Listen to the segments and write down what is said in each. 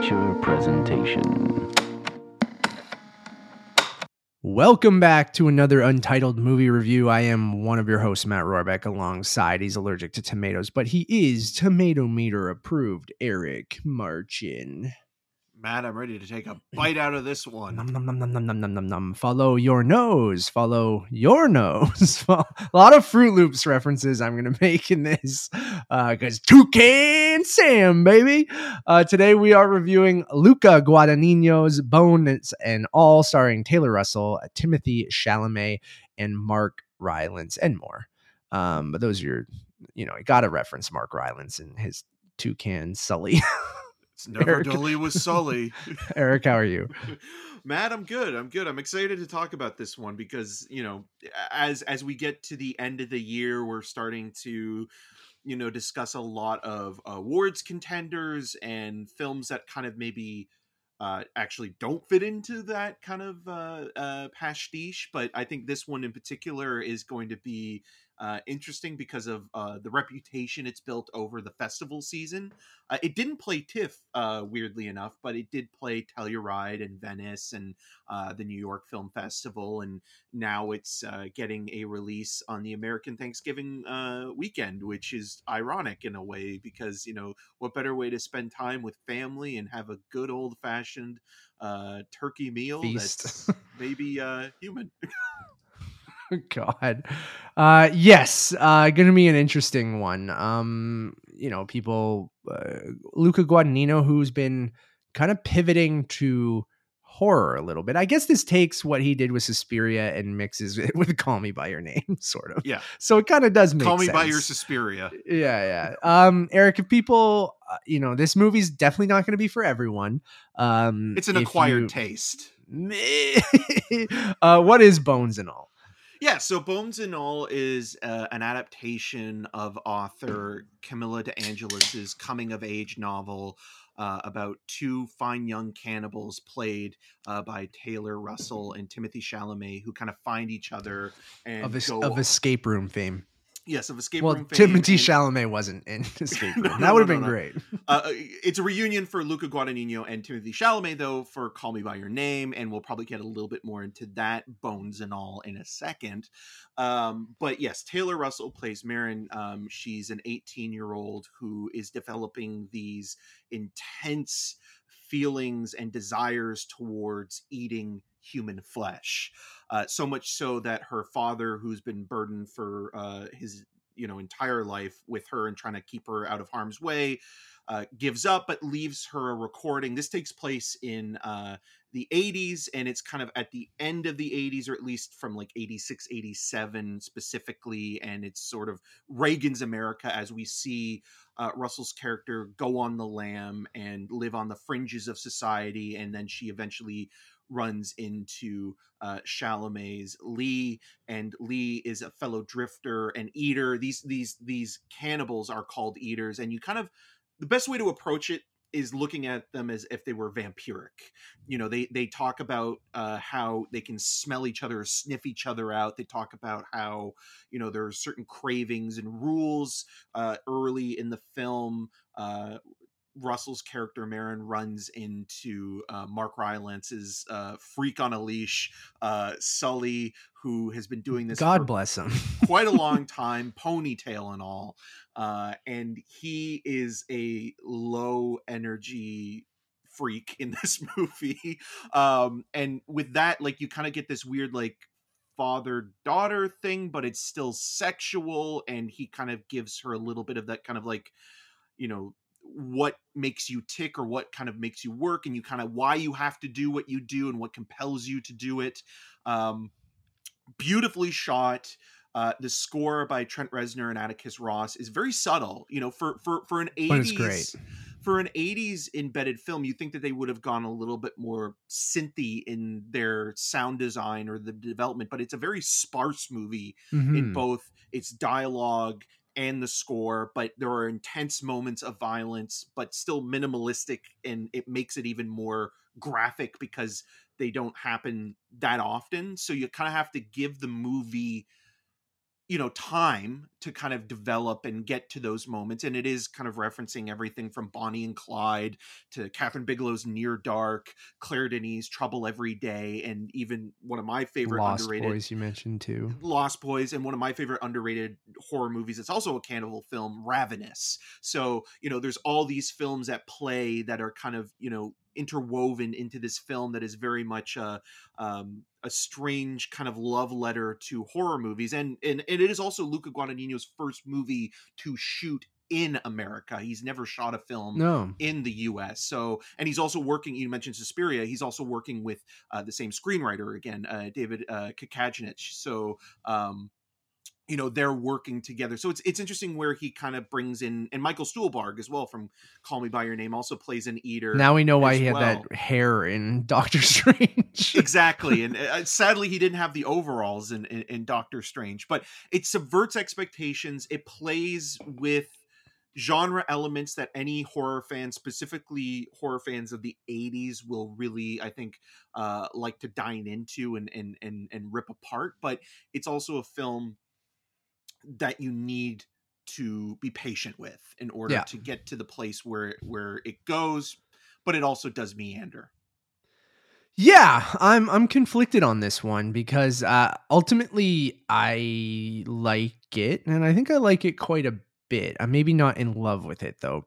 Amateur presentation. Welcome back to another Untitled Movie Review. I am one of your hosts, Matt Rohrbeck, alongside he's allergic to tomatoes, but he is tomato meter approved, Eric Marchin. Matt, I'm ready to take a bite out of this one. Num, num, num, num, num, num, num, num, num. Follow your nose. Follow your nose. a lot of Froot Loops references I'm going to make in this because Toucan Sam, baby. Uh, today we are reviewing Luca Guadagnino's Bones and All, starring Taylor Russell, Timothy Chalamet, and Mark Rylance, and more. Um, but those are your, you know, I got to reference Mark Rylance and his Toucan Sully. It's never Eric. dully with Sully. Eric, how are you? Matt, I'm good. I'm good. I'm excited to talk about this one because, you know, as as we get to the end of the year, we're starting to you know discuss a lot of awards contenders and films that kind of maybe uh, actually don't fit into that kind of uh, uh, pastiche. But I think this one in particular is going to be uh, interesting because of uh, the reputation it's built over the festival season. Uh, it didn't play TIFF, uh, weirdly enough, but it did play Telluride and Venice and uh, the New York Film Festival, and now it's uh, getting a release on the American Thanksgiving uh, weekend, which is ironic in a way because you know what better way to spend time with family and have a good old fashioned uh, turkey meal Feast. that's maybe uh, human. God. Uh yes, uh going to be an interesting one. Um you know, people uh, Luca Guadagnino who's been kind of pivoting to horror a little bit. I guess this takes what he did with Suspiria and mixes it with Call Me by Your Name sort of. yeah, So it kind of does make call me by your sense. Suspiria. Yeah, yeah. Um Eric, if people, uh, you know, this movie's definitely not going to be for everyone. Um It's an acquired you- taste. uh what is Bones and all? Yeah, so Bones and All is uh, an adaptation of author Camilla De Angelis's coming of age novel uh, about two fine young cannibals played uh, by Taylor Russell and Timothy Chalamet, who kind of find each other and Of, es- of escape room fame. Yes of escape well, room fame. Timothy and- Chalamet wasn't in Escape Room. No, that would have no, been no, no. great. Uh, it's a reunion for Luca Guadagnino and Timothy Chalamet, though, for Call Me by Your Name, and we'll probably get a little bit more into that, bones and all, in a second. Um, but yes, Taylor Russell plays Marin. Um, she's an 18 year old who is developing these intense feelings and desires towards eating human flesh. Uh, so much so that her father, who's been burdened for uh, his you know entire life with her and trying to keep her out of harm's way uh, gives up but leaves her a recording this takes place in uh, the 80s and it's kind of at the end of the 80s or at least from like 86 87 specifically and it's sort of reagan's america as we see uh, russell's character go on the lam and live on the fringes of society and then she eventually runs into uh, Chalamet's Lee, and Lee is a fellow drifter and eater. These these these cannibals are called eaters, and you kind of the best way to approach it is looking at them as if they were vampiric. You know, they they talk about uh, how they can smell each other, sniff each other out. They talk about how you know there are certain cravings and rules uh, early in the film. Uh, Russell's character Marin runs into uh, Mark Rylance's uh, freak on a leash, uh, Sully, who has been doing this God bless him. quite a long time, ponytail and all. Uh, and he is a low energy freak in this movie. Um, and with that, like, you kind of get this weird, like, father daughter thing, but it's still sexual. And he kind of gives her a little bit of that kind of like, you know, what makes you tick or what kind of makes you work and you kind of why you have to do what you do and what compels you to do it um beautifully shot uh the score by trent reznor and atticus ross is very subtle you know for for for an 80s great. for an 80s embedded film you think that they would have gone a little bit more synthy in their sound design or the development but it's a very sparse movie in Mhm. both its dialogue and the score, but there are intense moments of violence, but still minimalistic, and it makes it even more graphic because they don't happen that often. So you kind of have to give the movie, you know time to kind of develop and get to those moments and it is kind of referencing everything from bonnie and clyde to kathryn bigelow's near dark claire denis trouble every day and even one of my favorite Lost underrated Boys you mentioned too. Lost Boys and one of my favorite underrated horror movies. It's also a cannibal film, Ravenous. So, you know, there's all these films at play that are kind of, you know, interwoven into this film that is very much a, um, a strange kind of love letter to horror movies. And, and, and it is also Luca Guadagnino's first movie to shoot in America. He's never shot a film No. in the US. So, and he's also working, you mentioned Suspiria, he's also working with uh, the same screenwriter again, uh, David uh, Kajganich. So, um, you know they're working together so it's it's interesting where he kind of brings in and michael stuhlbarg as well from call me by your name also plays an eater Now we know why he had well. that hair in Doctor Strange. exactly and uh, sadly he didn't have the overalls in, in in doctor strange but it subverts expectations it plays with genre elements that any horror fan specifically horror fans of the 80s will really i think uh like to dine into and and and, and rip apart but it's also a film that you need to be patient with in order Yeah. to get to the place where where it goes but it also does meander Yeah, I'm I'm conflicted on this one because uh, ultimately I like it, and I think I like it quite a bit. I'm maybe not in love with it though.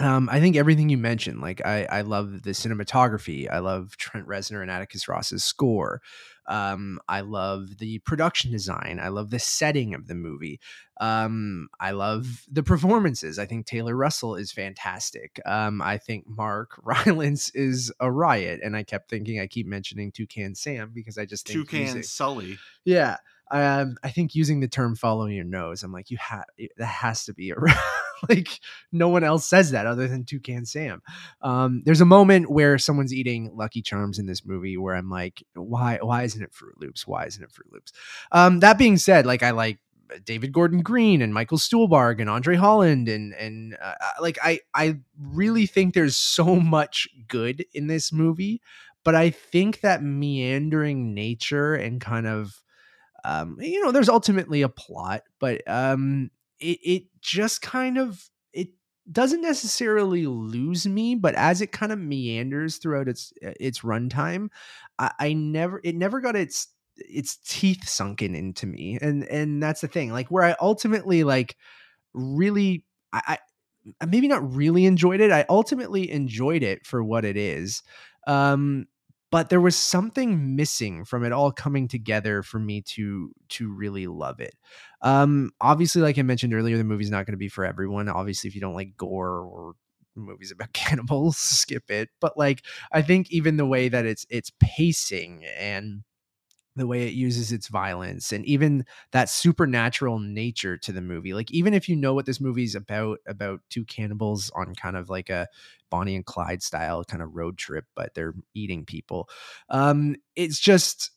Um, I think everything you mentioned, like I, I love the cinematography. I love Trent Reznor and Atticus Ross's score. Um, I love the production design. I love the setting of the movie. Um, I love the performances. I think Taylor Russell is fantastic. Um, I think Mark Rylance is a riot, and I kept thinking I keep mentioning Toucan Sam because I just think toucan sully yeah. Um, I think using the term "follow your nose," I'm like, you have that has to be a like no one else says that other than Toucan Sam. Um, there's a moment where someone's eating Lucky Charms in this movie where I'm like, why why isn't it Froot Loops? Why isn't it Froot Loops? Um, that being said, like I like David Gordon Green and Michael Stuhlbarg and Andre Holland and and uh, like I I really think there's so much good in this movie, but I think that meandering nature and kind of um you know there's ultimately a plot, but um it it just kind of it doesn't necessarily lose me, but as it kind of meanders throughout its its runtime, I, I never it never got its its teeth sunken into me and and that's the thing like where i ultimately like really i, I maybe not really enjoyed it i ultimately enjoyed it for what it is um but there was something missing from it all coming together for me to to really love it. Um obviously like i mentioned earlier the movie's not going to be for everyone. Obviously if you don't like gore or movies about cannibals skip it. But like i think even the way that it's it's pacing and the way it uses its violence and even that supernatural nature to the movie like even if you know what this movie's about about two cannibals on kind of like a bonnie and clyde style kind of road trip but they're eating people um it's just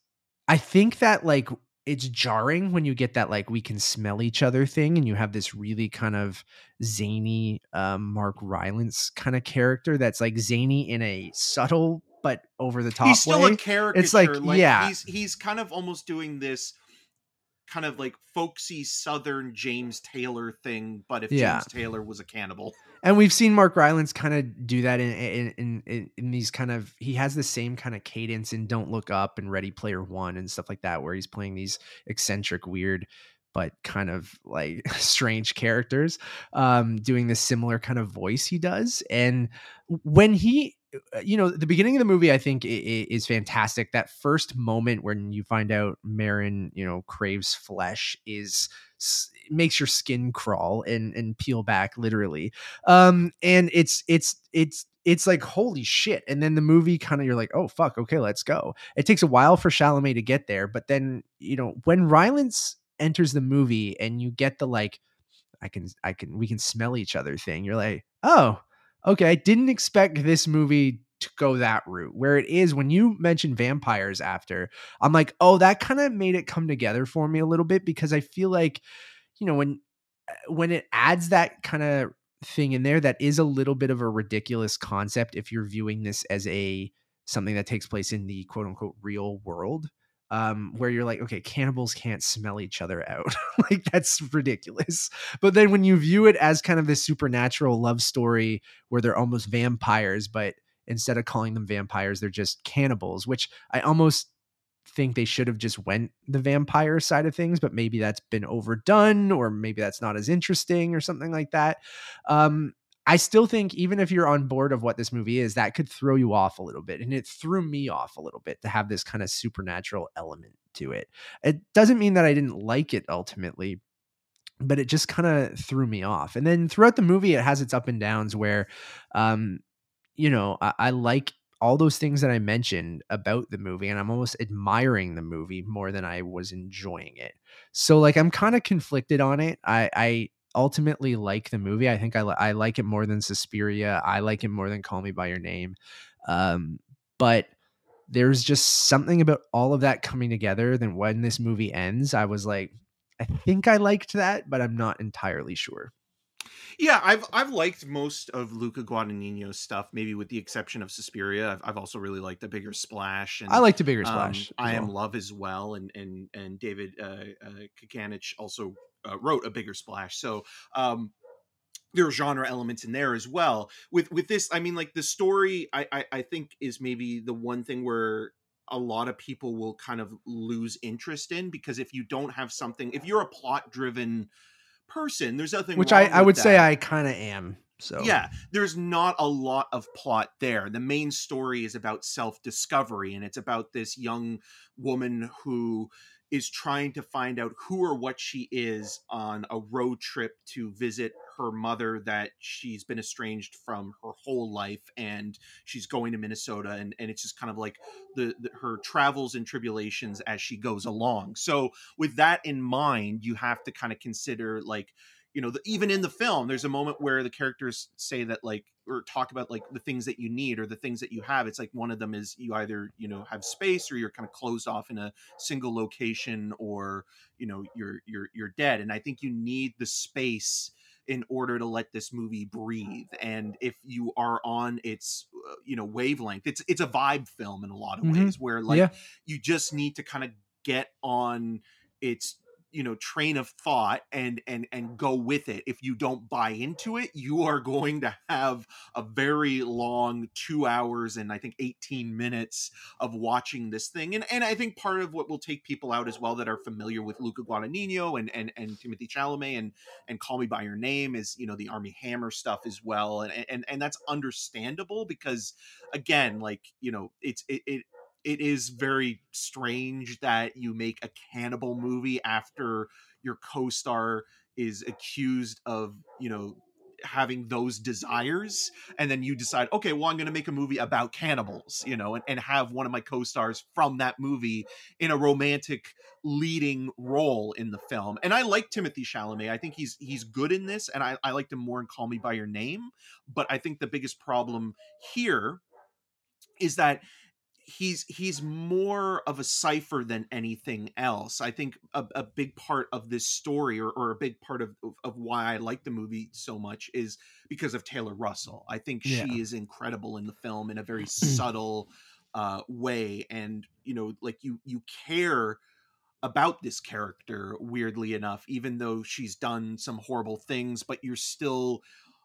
i think that like it's jarring when you get that like we can smell each other thing and you have this really kind of zany um, mark rylance kind of character that's like zany in a subtle but over the top he's still way a caricature like, like yeah. he's he's kind of almost doing this kind of like folksy southern james taylor thing but if Yeah. james taylor was a cannibal and we've seen Mark Rylance kind of do that in in, in in these kind of he has the same kind of cadence in Don't Look Up and Ready Player One and stuff like that, where he's playing these eccentric, weird, but kind of like strange characters, um, doing this similar kind of voice he does. And when he you know the beginning of the movie i think is fantastic. That first moment when you find out marin you know craves flesh is makes your skin crawl and and peel back literally. Um and it's it's it's it's like holy shit. And then the movie kind of you're like oh fuck okay let's go. It takes a while for Chalamet to get there but then you know when Rylance enters the movie and you get the like I can I can we can smell each other thing you're like oh okay I didn't expect this movie to go that route where it is when you mention vampires after I'm like oh that kind of made it come together for me a little bit because I feel like you know when uh, when it adds that kind of thing in there that is a little bit of a ridiculous concept if you're viewing this as a something that takes place in the quote unquote real world um, where you're like, okay, cannibals can't smell each other out. like that's ridiculous. But then when you view it as kind of this supernatural love story where they're almost vampires, but instead of calling them vampires, they're just cannibals, which I almost think they should have just went the vampire side of things, but maybe that's been overdone or maybe that's not as interesting or something like that. Um, I still think even if you're on board of what this movie is, that could throw you off a little bit. And it threw me off a little bit to have this kind of supernatural element to it. It doesn't mean that I didn't like it ultimately, but it just kind of threw me off. And then throughout the movie, it has its up and downs where, um, you know, I, I like all those things that I mentioned about the movie, and I'm almost admiring the movie more than I was enjoying it. So, like, I'm kind of conflicted on it. I, I ultimately like the movie. I think I, I like it more than Suspiria. I like it more than Call Me by Your Name. Um, but there's just something about all of that coming together. Then when this movie ends, I was like, I think I liked that, but I'm not entirely sure. Yeah, I've I've liked most of Luca Guadagnino's stuff, maybe with the exception of Suspiria. I've, I've also really liked The Bigger Splash. And, I liked The bigger um, splash. as I Am. Love as well, and and and David uh, uh, Kajganich also uh, wrote A Bigger Splash. So um, there are genre elements in there as well. With with this, I mean, like the story, I, I I think is maybe the one thing where a lot of people will kind of lose interest in because if you don't have something, if you're a plot driven person, there's nothing which I, I would say. I kind of am. So Yeah, there's not a lot of plot there. The main story is about self discovery, and it's about this young woman who is trying to find out who or what she is on a road trip to visit her mother that she's been estranged from her whole life and she's going to minnesota and, and it's just kind of like the, the her travels and tribulations as she goes along. So with that in mind you have to kind of consider like you know the, even in the film there's a moment where the characters say that like or talk about like the things that you need or the things that you have it's like one of them is you either you know have space or you're kind of closed off in a single location or you know you're you're you're dead and i think you need the space in order to let this movie breathe and if you are on its uh, you know wavelength it's it's a vibe film in a lot of Mhm. ways where like yeah. you just need to kind of get on its you know train of thought and and and go with it. If you don't buy into it you are going to have a very long 2 hours and i think 18 minutes of watching this thing. And and i think part of what will take people out as well that are familiar with Luca Guadagnino and and and Timothy Chalamet and and Call Me by Your Name is you know the Armie Hammer stuff as well. And and and that's understandable because again like you know it's it, it it is very strange that you make a cannibal movie after your co-star is accused of you know having those desires and then you decide okay well i'm going to make a movie about cannibals you know and, and have one of my co-stars from that movie in a romantic leading role in the film and i like timothy chalamet i think he's he's good in this and i, I liked him more in call me by your name but i think the biggest problem here is that he's he's more of a cipher than anything else. I think a, a big part of this story, or, or a big part of, of of why I like the movie so much, is because of Taylor Russell. I think Yeah. she is incredible in the film in a very subtle uh, way, and you know, like you you care about this character weirdly enough even though she's done some horrible things but you're still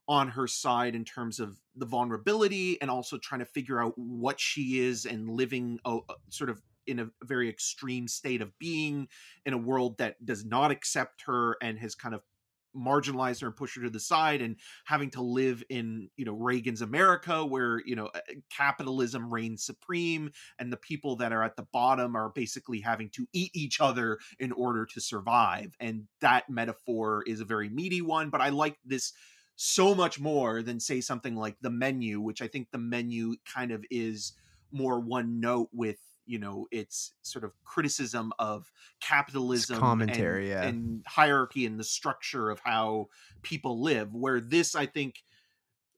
on her side in terms of the vulnerability and also trying to figure out what she is and living a, a- sort of in a very extreme state of being in a world that does not accept her and has kind of marginalized her and pushed her to the side and having to live in you know Reagan's America where you know capitalism reigns supreme and the people that are at the bottom are basically having to eat each other in order to survive. And that metaphor is a very meaty one but I like this so much more than say something like the menu which I think the menu kind of is more one note with you know its sort of criticism of capitalism and- commentary, yeah. and hierarchy and the structure of how people live where this i think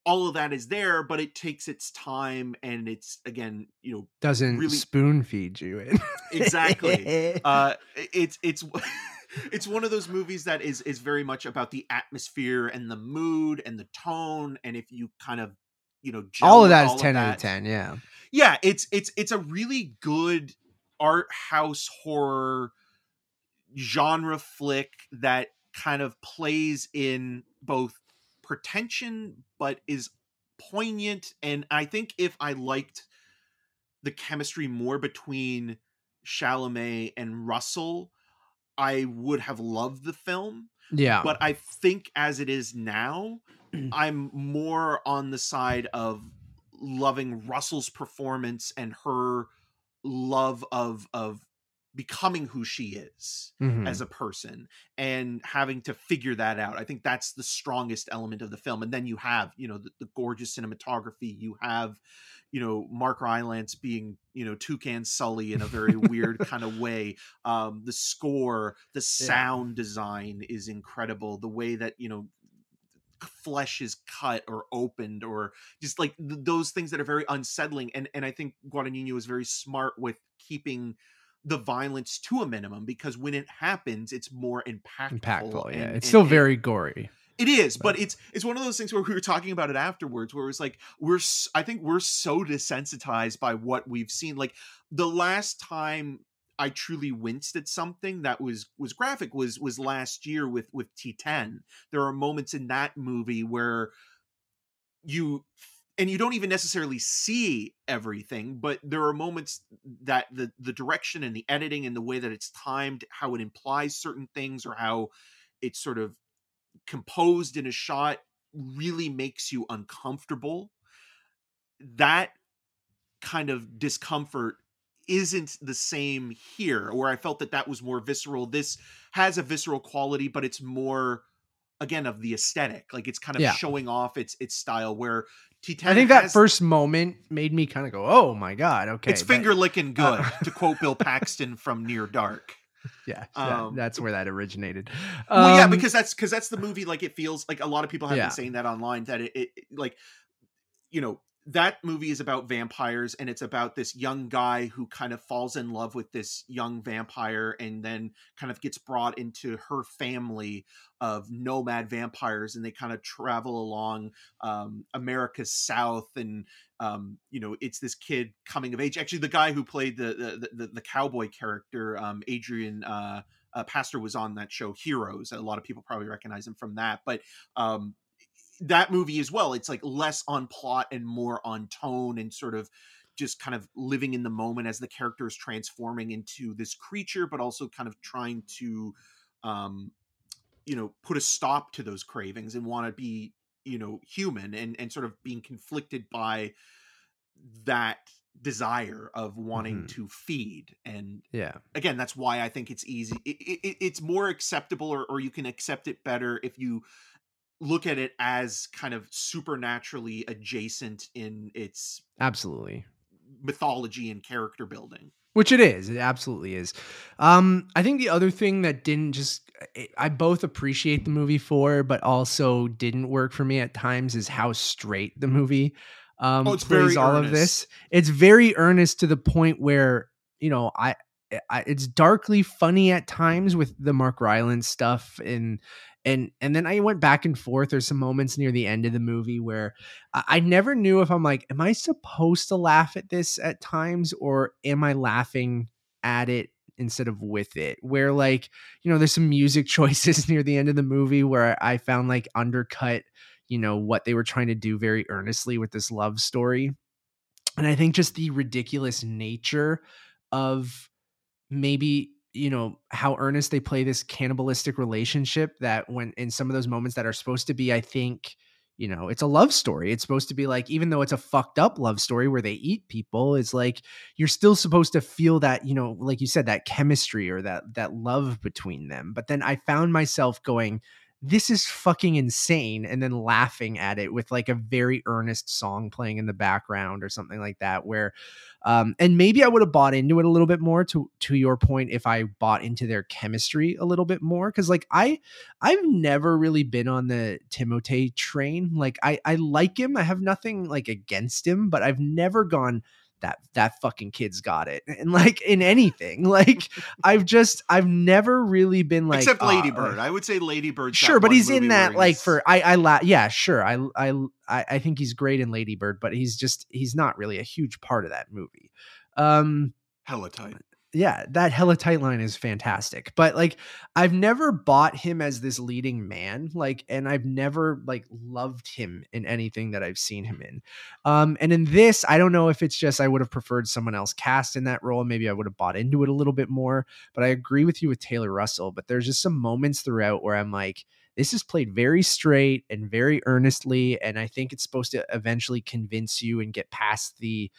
all of that is there but it takes its time and it's again you know Doesn't really- spoon feed you it. exactly uh it's it's it's one of those movies that is is very much about the atmosphere and the mood and the tone and if you kind of you know all of that is all 10 out of 10. Yeah. yeah it's it's it's a really good art house horror genre flick that kind of plays in both pretension but is poignant and I think if I liked the chemistry more between Chalamet and Russell, I would have loved the film. Yeah. But I think as it is now, I'm more on the side of loving Russell's performance and her love of of becoming who she is Mhm. as a person and having to figure that out. I think that's the strongest element of the film. And then you have, you know, the, the gorgeous cinematography. You have, you know, Mark Rylance being, you know, Toucan Sully in a very weird kind of way. Um, the score, the sound design is incredible. The way that, you know, flesh is cut or opened or just like th- those things that are very unsettling and and I think Guadagnino is very smart with keeping the violence to a minimum because when it happens it's more impactful impactful. Yeah. and- it's and- still and- very gory. It is, But- it's it's one of those things where we were talking about it afterwards, where it's like we're I think we're so desensitized by what we've seen. Like the last time I truly winced at something that was was graphic was was last year with with Titane. There are moments in that movie where you and you don't even necessarily see everything but there are moments that the the direction and the editing and the way that it's timed how it implies certain things or how it's sort of composed in a shot really makes you uncomfortable that kind of discomfort isn't the same here where i felt that that was more visceral this has a visceral quality but it's more again of the aesthetic like it's kind of Yeah. showing off its its style where Titane I think that has- first moment made me kind of go, "Oh my god, okay." it's finger licking good uh, to quote bill paxton from near dark yeah, that- um, that's where that originated. well yeah Um, because that's because that's the movie like it feels like a lot of people have Yeah. been saying that online that it, it like you know that movie is about vampires and it's about this young guy who kind of falls in love with this young vampire and then kind of gets brought into her family of nomad vampires and they kind of travel along um, america's south and um, you know it's this kid coming of age actually the guy who played the the, the, the cowboy character um, adrian uh, uh, Pasdar was on that show Heroes. A lot of people probably recognize him from that, but um, that movie as well. It's like less on plot and more on tone and sort of just kind of living in the moment as the character is transforming into this creature, but also kind of trying to, um, you know, put a stop to those cravings and want to be, you know, human and and sort of being conflicted by that desire of wanting Mhm. to feed and yeah, again that's why i think it's easy it, it, it's more acceptable or, or you can accept it better if you look at it as kind of supernaturally adjacent in its absolutely. mythology and character building Which it is. It absolutely is. Um, I think the other thing that didn't just I- I both appreciate the movie for, but also didn't work for me at times is how straight the movie um Oh, it's plays very all of this. It's very earnest to the point where, you know, I Eh, it's darkly funny at times with the Mark Rylance stuff and and and then I went back and forth. There's some moments near the end of the movie where I, I never knew if I'm like, am I supposed to laugh at this at times or am I laughing at it instead of with it? Where like, you know, there's some music choices near the end of the movie where I found like undercut, you know, what they were trying to do very earnestly with this love story. And I think just the ridiculous nature of maybe you know how earnest they play this cannibalistic relationship that when in some of those moments that are supposed to be i think you know it's a love story. It's supposed to be like even though it's a fucked up love story where they eat people it's like you're still supposed to feel that you know like you said that chemistry or that that love between them. But then i found myself going this is fucking insane and then laughing at it with like a very earnest song playing in the background or something like that where um and maybe i would have bought into it a little bit more to to your point if i bought into their chemistry a little bit more cuz like i i've never really been on the Timotei train like i i like him i have nothing like against him but i've never gone that that fucking kid's got it and like in anything like i've just i've never really been like except "Ah," lady bird i would say lady bird sure but he's in that like for i i la- yeah sure I, I i think he's great in lady bird but he's just he's not really a huge part of that movie. Um hella tight yeah, that hella tight line is fantastic. But like I've never bought him as this leading man, like, and I've never like loved him in anything that I've seen him in. Um, and in this, I don't know if it's just I would have preferred someone else cast in that role. Maybe I would have bought into it a little bit more. But I agree with you with Taylor Russell. But there's just some moments throughout where I'm like, this is played very straight and very earnestly. And I think it's supposed to eventually convince you and get past the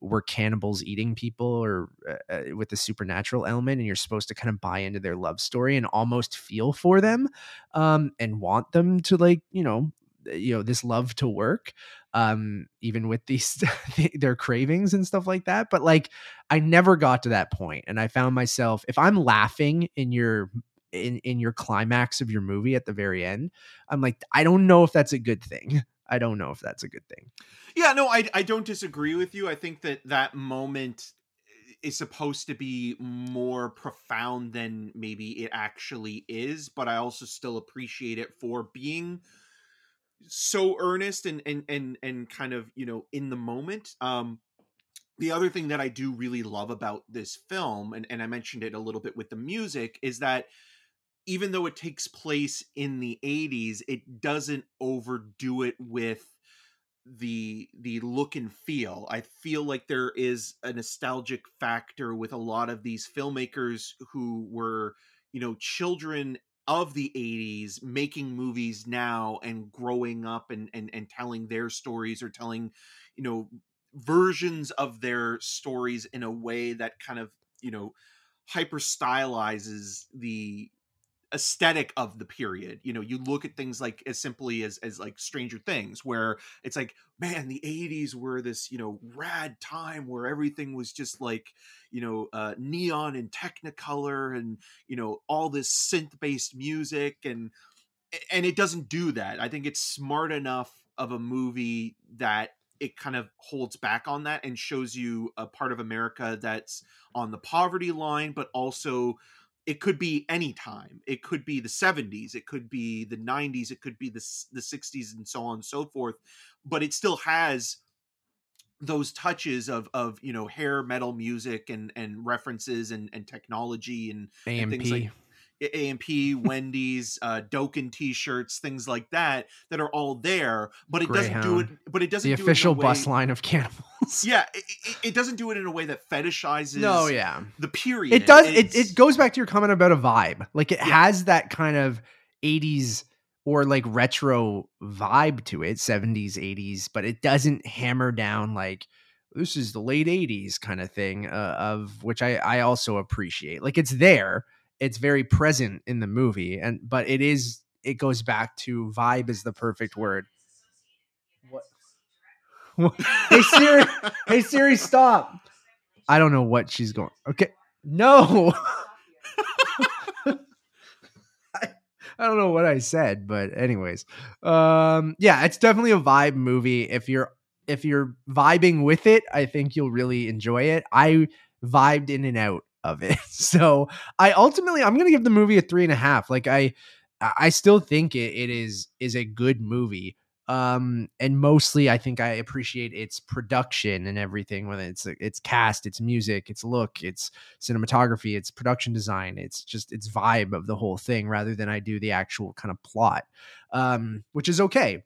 were cannibals eating people or uh, uh, with the supernatural element and you're supposed to kind of buy into their love story and almost feel for them um, and want them to like you know you know this love to work um even with these their cravings and stuff like that but like i never got to that point and i found myself if i'm laughing in your in in your climax of your movie at the very end i'm like i don't know if that's a good thing i don't know if that's a good thing yeah, no, I I don't disagree with you. I think that that moment is supposed to be more profound than maybe it actually is, but I also still appreciate it for being so earnest and and and and kind of, you know, in the moment. Um the other thing that I do really love about this film, and, and I mentioned it a little bit with the music, is that even though it takes place in the 80s, it doesn't overdo it with the the look and feel. I feel like there is a nostalgic factor with a lot of these filmmakers who were, you know, children of the 80s making movies now and growing up and and and telling their stories or telling, you know, versions of their stories in a way that kind of, you know, hyper stylizes the aesthetic of the period you know you look at things like as simply as as like stranger things where it's like man the 80s were this you know rad time where everything was just like you know uh neon and technicolor and you know all this synth based music and and it doesn't do that. I think it's smart enough of a movie that it kind of holds back on that and shows you a part of america that's on the poverty line but also it could be any time. It could be the 70s, it could be the 90s, it could be the the 60s and so on and so forth, but it still has those touches of of you know hair metal music and and references and and technology and, and things like AMP, Wendy's, uh, Dokken T-shirts, things like that, that are all there. But it Greyhound. doesn't do it. But it doesn't. The official bus line of cannibals. Yeah, it, it, it, doesn't do it in a way that fetishizes. No, yeah, the period. It does. It, it goes back to your comment about a vibe. Like it yeah. has that kind of '80s or like retro vibe to it, '70s, '80s, but it doesn't hammer down like this is the late '80s kind of thing. Uh, of which I I also appreciate. Like it's there it's very present in the movie and but it is it goes back to vibe is the perfect word what hey siri hey siri stop i don't know what she's going okay no I don't know what I said, but anyways, um, yeah, it's definitely a vibe movie. If you're if you're vibing with it, I think you'll really enjoy it. I vibed in and out of it. So I ultimately I'm gonna give the movie a three and a half. Like I I still think it, it is is a good movie. Um, and mostly I think I appreciate its production and everything, whether it's its cast, its music, its look, its cinematography, its production design, it's just its vibe of the whole thing, rather than I do the actual kind of plot. Um, which is okay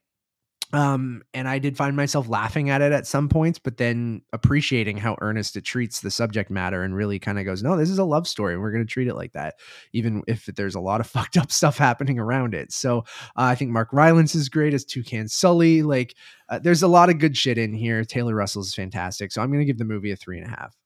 um, and I did find myself laughing at it at some points, but then appreciating how earnest it treats the subject matter and really kind of goes, no, this is a love story and we're going to treat it like that, even if there's a lot of fucked up stuff happening around it. So uh, I think Mark Rylance is great as Toucan Sully. Like, uh, there's a lot of good shit in here. Taylor Russell is fantastic. So I'm going to give the movie a three and a half.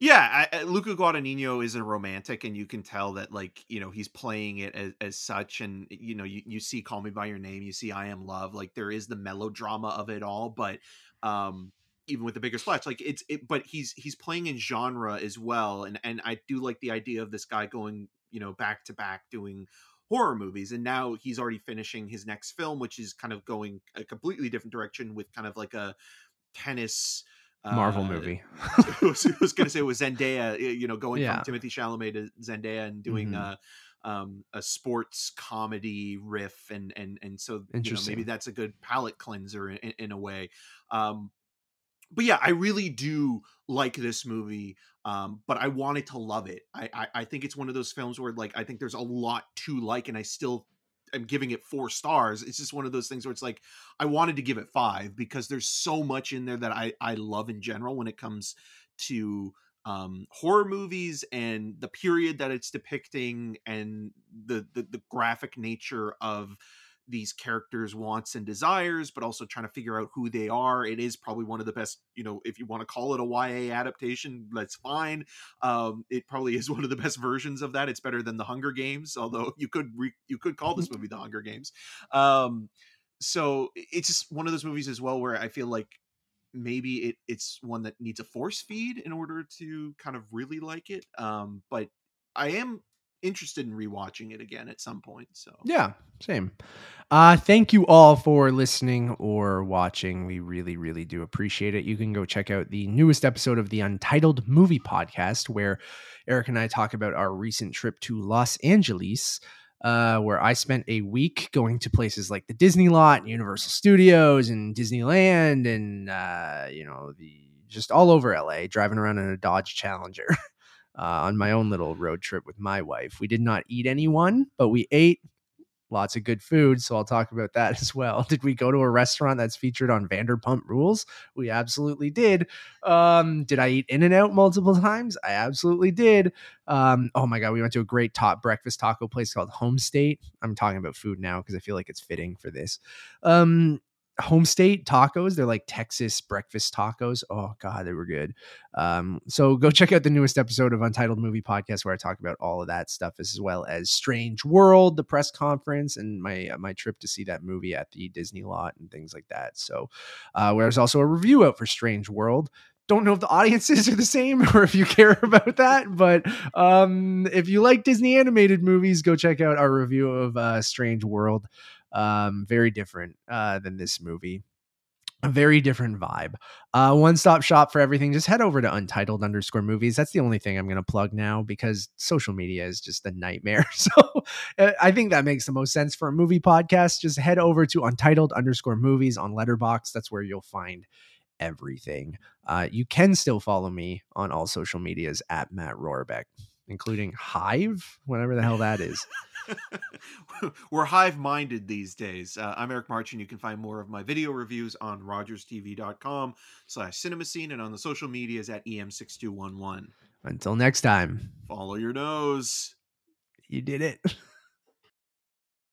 Yeah, I, Luca Guadagnino is a romantic, and you can tell that, like, you know, he's playing it as, as such. And you know, you, you see "Call Me by Your Name," you see "I Am Love." Like, there is the melodrama of it all, but um, even with the bigger splash, like it's it. But he's he's playing in genre as well, and and I do like the idea of this guy going, you know, back to back doing horror movies and now he's already finishing his next film which is kind of going a completely different direction with kind of like a tennis Marvel uh, movie. I was, was going to say it was Zendaya, you know, going yeah. from Timothée Chalamet to Zendaya and doing mm-hmm. uh, um, a sports comedy riff, and and and so you know, maybe that's a good palate cleanser in, in a way. Um, but yeah, I really do like this movie. Um, but I wanted to love it. I, I I think it's one of those films where like I think there's a lot to like, and I still am giving it four stars. It's just one of those things where it's like I wanted to give it five because there's so much in there that I I love in general when it comes to um, horror movies and the period that it's depicting and the, the the graphic nature of these characters wants and desires but also trying to figure out who they are. It is probably one of the best you know if you want to call it a ya adaptation that's fine. Um it probably is one of the best versions of that. It's better than the hunger games although you could re- you could call this movie the hunger games. Um so it's just one of those movies as well where i feel like maybe it it's one that needs a force feed in order to kind of really like it. Um, but I am interested in rewatching it again at some point. So yeah, same. Uh, thank you all for listening or watching. We really, really do appreciate it. You can go check out the newest episode of the Untitled Movie Podcast, where Eric and I talk about our recent trip to Los Angeles uh, where I spent a week going to places like the Disney lot, and Universal Studios, and Disneyland, and uh, you know the just all over LA, driving around in a Dodge Challenger uh, on my own little road trip with my wife. We did not eat anyone, but we ate lots of good food. So I'll talk about that as well. Did we go to a restaurant that's featured on Vanderpump Rules? We absolutely did. Um, did I eat In-N-Out multiple times? I absolutely did. Um, oh my God, we went to a great top breakfast taco place called Home State. I'm talking about food now because I feel like it's fitting for this. Um, home state tacos they're like texas breakfast tacos. Oh god they were good. Um, so go check out the newest episode of untitled movie podcast where i talk about all of that stuff as well as strange world the press conference and my uh, my trip to see that movie at the disney lot and things like that. So uh, there's also a review out for strange world. Don't know if the audiences are the same or if you care about that but um, if you like disney animated movies go check out our review of uh, strange world um, very different uh, than this movie. A very different vibe. Uh, one stop shop for everything. Just head over to untitled underscore movies. That's the only thing I'm going to plug now because social media is just a nightmare. So uh, I think that makes the most sense for a movie podcast. Just head over to untitled underscore movies on Letterboxd. That's where you'll find everything. Uh, you can still follow me on all social medias at Matt Rohrbeck, including Hive, whatever the hell that is. We're hive minded these days. Uh, I'm Eric March, and You can find more of my video reviews on rogerstv.com slash cinemascene and on the social medias at EM6211. Until next time, follow your nose. You did it.